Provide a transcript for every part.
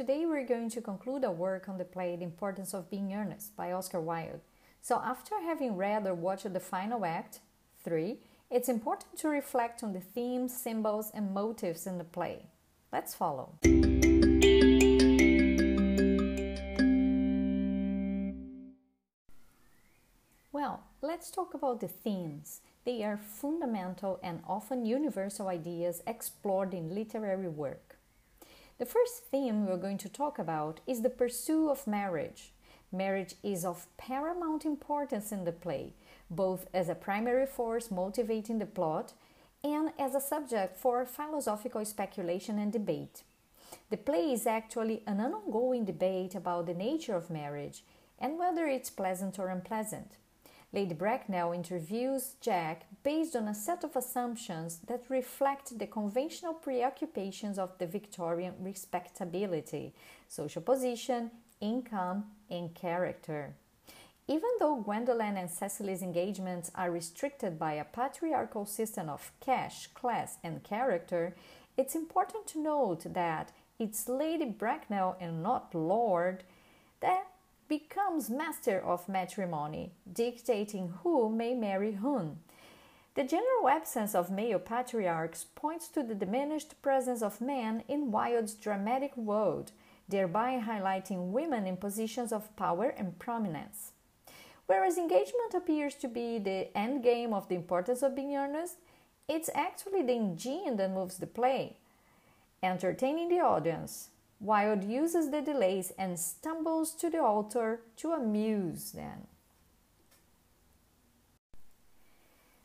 Today we're going to conclude a work on the play The Importance of Being Earnest by Oscar Wilde. So, after having read or watched the final act, 3, it's important to reflect on the themes, symbols, and motives in the play. Let's follow. Well, let's talk about the themes. They are fundamental and often universal ideas explored in literary work. The first theme we're going to talk about is the pursuit of marriage. Marriage is of paramount importance in the play, both as a primary force motivating the plot and as a subject for philosophical speculation and debate. The play is actually an ongoing debate about the nature of marriage and whether it's pleasant or unpleasant. Lady Bracknell interviews Jack based on a set of assumptions that reflect the conventional preoccupations of the Victorian respectability, social position, income, and character. Even though Gwendolen and Cecily's engagements are restricted by a patriarchal system of cash, class, and character, it's important to note that it's Lady Bracknell and not Lord that becomes master of matrimony, dictating who may marry whom. The general absence of male patriarchs points to the diminished presence of men in Wilde's dramatic world, thereby highlighting women in positions of power and prominence. Whereas engagement appears to be the end game of the importance of being earnest, it's actually the engine that moves the play, entertaining the audience, Wilde uses the delays and stumbles to the altar to amuse them.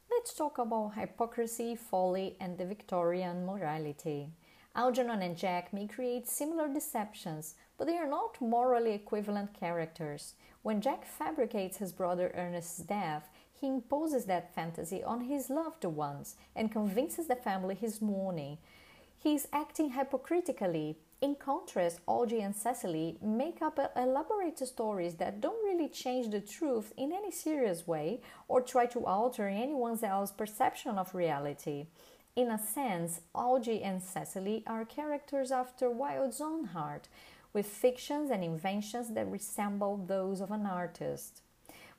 Let's talk about hypocrisy, folly, and the Victorian morality. Algernon and Jack may create similar deceptions, but they are not morally equivalent characters. When Jack fabricates his brother Ernest's death, he imposes that fantasy on his loved ones and convinces the family he's mourning. He is acting hypocritically, in contrast, Algy and Cecily make up elaborate stories that don't really change the truth in any serious way or try to alter anyone else's perception of reality. In a sense, Algy and Cecily are characters after Wilde's own heart, with fictions and inventions that resemble those of an artist.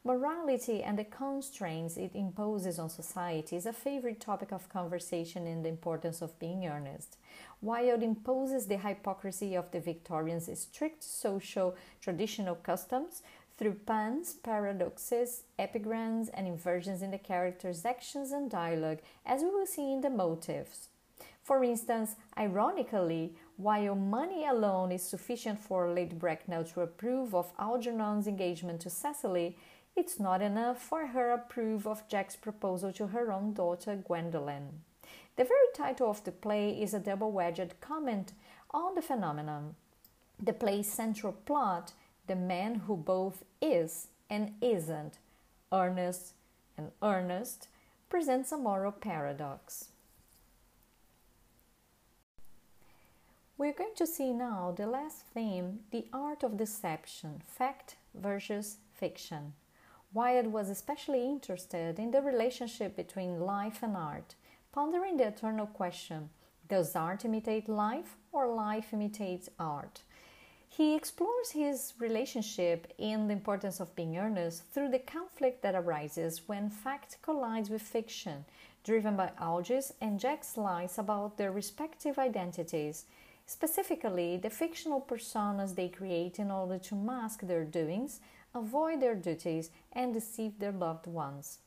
Morality and the constraints it imposes on society is a favorite topic of conversation in the importance of being earnest. Wilde imposes the hypocrisy of the Victorians' strict social traditional customs through puns, paradoxes, epigrams, and inversions in the characters' actions and dialogue, as we will see in the motives. For instance, ironically, while money alone is sufficient for Lady Bracknell to approve of Algernon's engagement to Cecily, it's not enough for her approve of Jack's proposal to her own daughter Gwendolen. The very title of the play is a double edged comment on the phenomenon. The play's central plot, the man who both is and isn't, earnest and earnest, presents a moral paradox. We're going to see now the last theme the art of deception, fact versus fiction. Wilde was especially interested in the relationship between life and art, pondering the eternal question Does art imitate life or life imitates art? He explores his relationship in the importance of being earnest through the conflict that arises when fact collides with fiction, driven by Algy's and Jack's lies about their respective identities, specifically the fictional personas they create in order to mask their doings avoid their duties, and deceive their loved ones.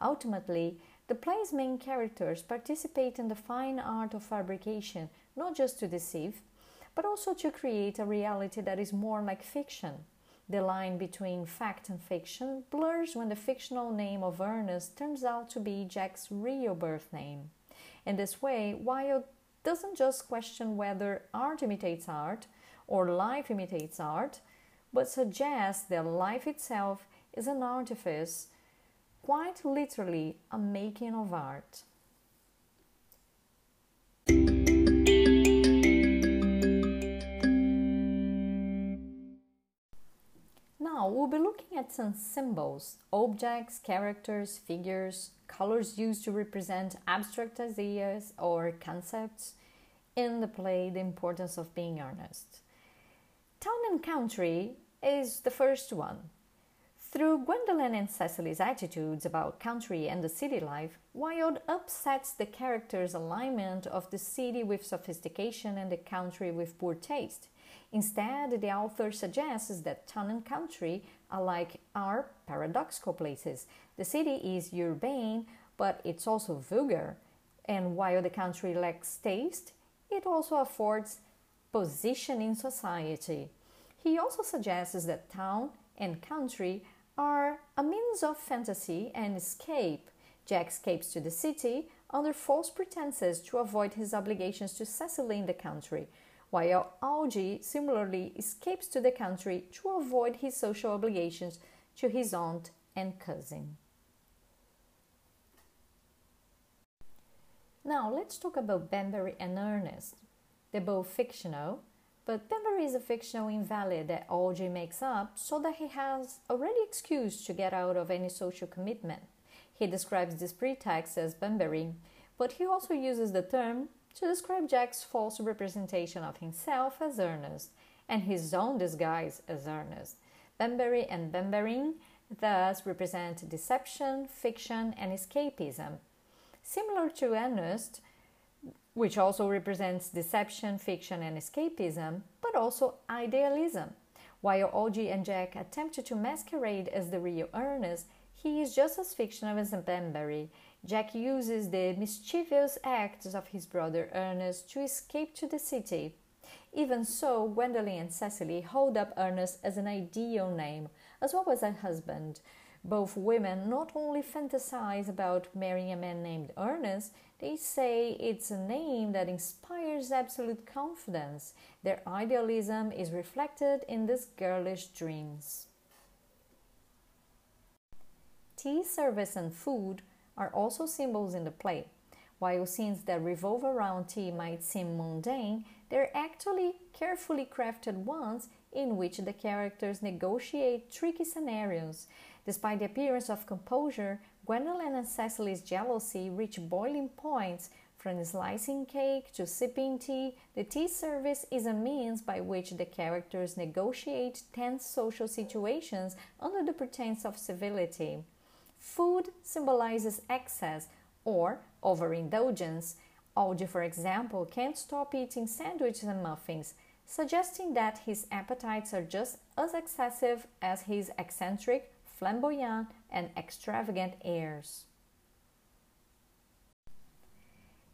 Ultimately, the play's main characters participate in the fine art of fabrication not just to deceive, but also to create a reality that is more like fiction. The line between fact and fiction blurs when the fictional name of Ernest turns out to be Jack's real birth name. In this way, Wilde doesn't just question whether art imitates art or life imitates art, but suggests that life itself is an artifice, quite literally a making of art. Now we'll be looking at some symbols, objects, characters, figures, colors used to represent abstract ideas or concepts in the play The Importance of Being Earnest. And country is the first one. Through Gwendolen and Cecily's attitudes about country and the city life, Wilde upsets the character's alignment of the city with sophistication and the country with poor taste. Instead, the author suggests that town and country alike are paradoxical places. The city is urbane, but it's also vulgar, and while the country lacks taste, it also affords position in society. He also suggests that town and country are a means of fantasy and escape. Jack escapes to the city under false pretenses to avoid his obligations to Cecily in the country, while Algy similarly escapes to the country to avoid his social obligations to his aunt and cousin. Now let's talk about Bunbury and Ernest. They're both fictional, but Bunbury is a fictional invalid that Algy makes up so that he has a ready excuse to get out of any social commitment. He describes this pretext as Bunbury, but he also uses the term to describe Jack's false representation of himself as Ernest and his own disguise as Ernest. Bunbury and Bunburying thus represent deception, fiction, and escapism. Similar to Ernest, which also represents deception, fiction, and escapism, but also idealism. While Algy and Jack attempt to masquerade as the real Ernest, he is just as fictional as Bunbury. Jack uses the mischievous acts of his brother Ernest to escape to the city. Even so, Gwendolen and Cecily hold up Ernest as an ideal name, as well as a husband. Both women not only fantasize about marrying a man named Ernest, they say it's a name that inspires absolute confidence. Their idealism is reflected in these girlish dreams. Tea service and food are also symbols in the play. While scenes that revolve around tea might seem mundane, they're actually carefully crafted ones in which the characters negotiate tricky scenarios. Despite the appearance of composure, Gwendolen and Cecily's jealousy reach boiling points. From slicing cake to sipping tea, the tea service is a means by which the characters negotiate tense social situations under the pretense of civility. Food symbolizes excess or overindulgence. Algy, for example, can't stop eating sandwiches and muffins, suggesting that his appetites are just as excessive as his eccentric, flamboyant, and extravagant airs.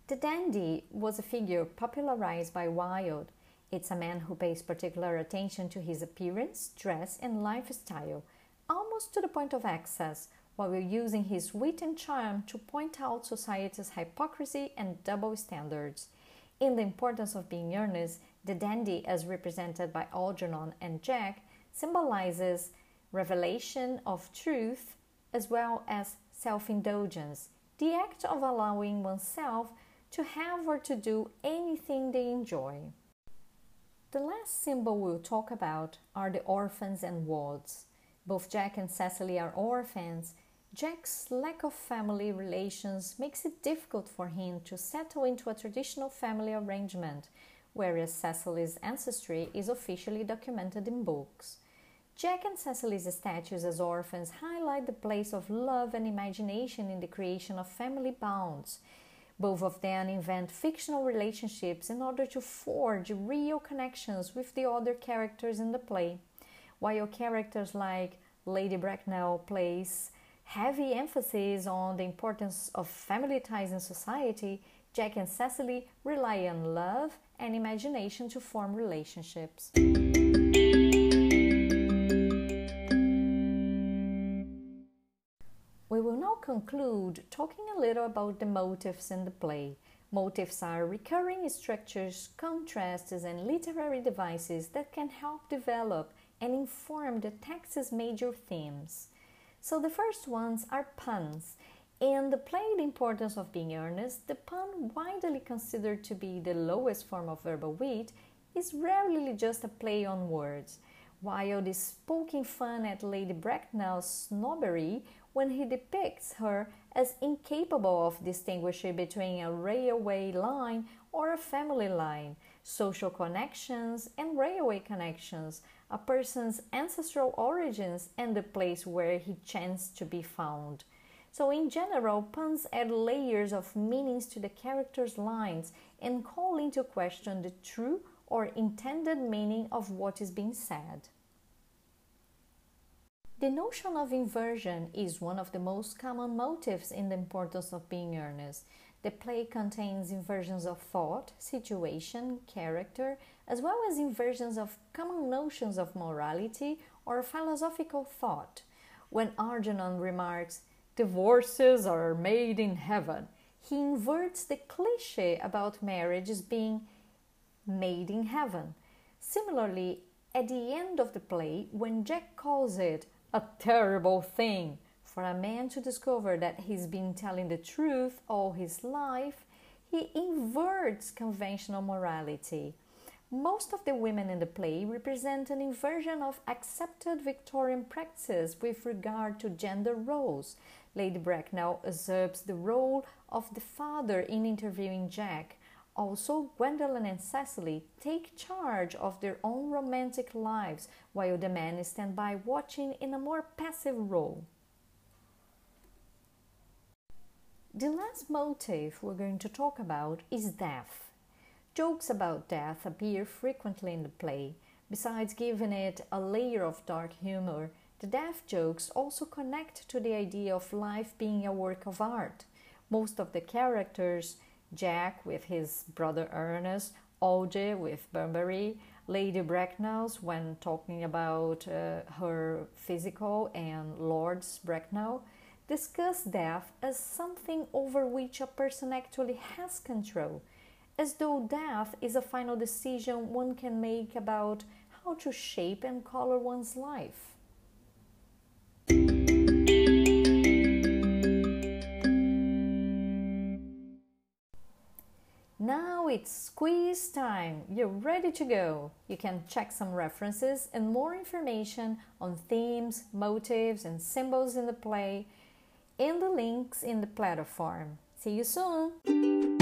The dandy was a figure popularized by Wilde. It's a man who pays particular attention to his appearance, dress, and lifestyle, almost to the point of excess, while using his wit and charm to point out society's hypocrisy and double standards. In The Importance of Being Earnest, the dandy, as represented by Algernon and Jack, symbolizes revelation of truth, as well as self indulgence, the act of allowing oneself to have or to do anything they enjoy. The last symbol we'll talk about are the orphans and wards. Both Jack and Cecily are orphans. Jack's lack of family relations makes it difficult for him to settle into a traditional family arrangement, whereas Cecily's ancestry is officially documented in books. Jack and Cecily's statues as orphans highlight the place of love and imagination in the creation of family bonds. Both of them invent fictional relationships in order to forge real connections with the other characters in the play. While characters like Lady Bracknell place heavy emphasis on the importance of family ties in society, Jack and Cecily rely on love and imagination to form relationships. Now conclude talking a little about the motifs in the play. Motifs are recurring structures, contrasts, and literary devices that can help develop and inform the text's major themes. So the first ones are puns. In the play The Importance of Being Earnest, the pun, widely considered to be the lowest form of verbal wit, is rarely just a play on words. Wilde is poking fun at Lady Bracknell's snobbery when he depicts her as incapable of distinguishing between a railway line or a family line. social connections and railway connections, a person's ancestral origins, and the place where he chanced to be found. So, in general, puns add layers of meanings to the character's lines and call into question the true or intended meaning of what is being said. The notion of inversion is one of the most common motives in the importance of being earnest. The play contains inversions of thought, situation, character, as well as inversions of common notions of morality or philosophical thought. When Algernon remarks, divorces are made in heaven, he inverts the cliche about marriages being made in heaven. Similarly, at the end of the play, when Jack calls it a terrible thing for a man to discover that he's been telling the truth all his life, he inverts conventional morality. Most of the women in the play represent an inversion of accepted Victorian practices with regard to gender roles. Lady Bracknell usurps the role of the father in interviewing Jack. Also, Gwendolen and Cecily take charge of their own romantic lives while the men stand by watching in a more passive role. The last motive we're going to talk about is death. Jokes about death appear frequently in the play. Besides giving it a layer of dark humor, the death jokes also connect to the idea of life being a work of art. Most of the characters, Jack with his brother Ernest, Algy with Bunbury, Lady Bracknell's when talking about uh, her physical, and Lord's Bracknell, discuss death as something over which a person actually has control as though death is a final decision one can make about how to shape and color one's life. It's quiz time. You're ready to go. You can check some references and more information on themes, motives, and symbols in the play in the links in the platform. See you soon!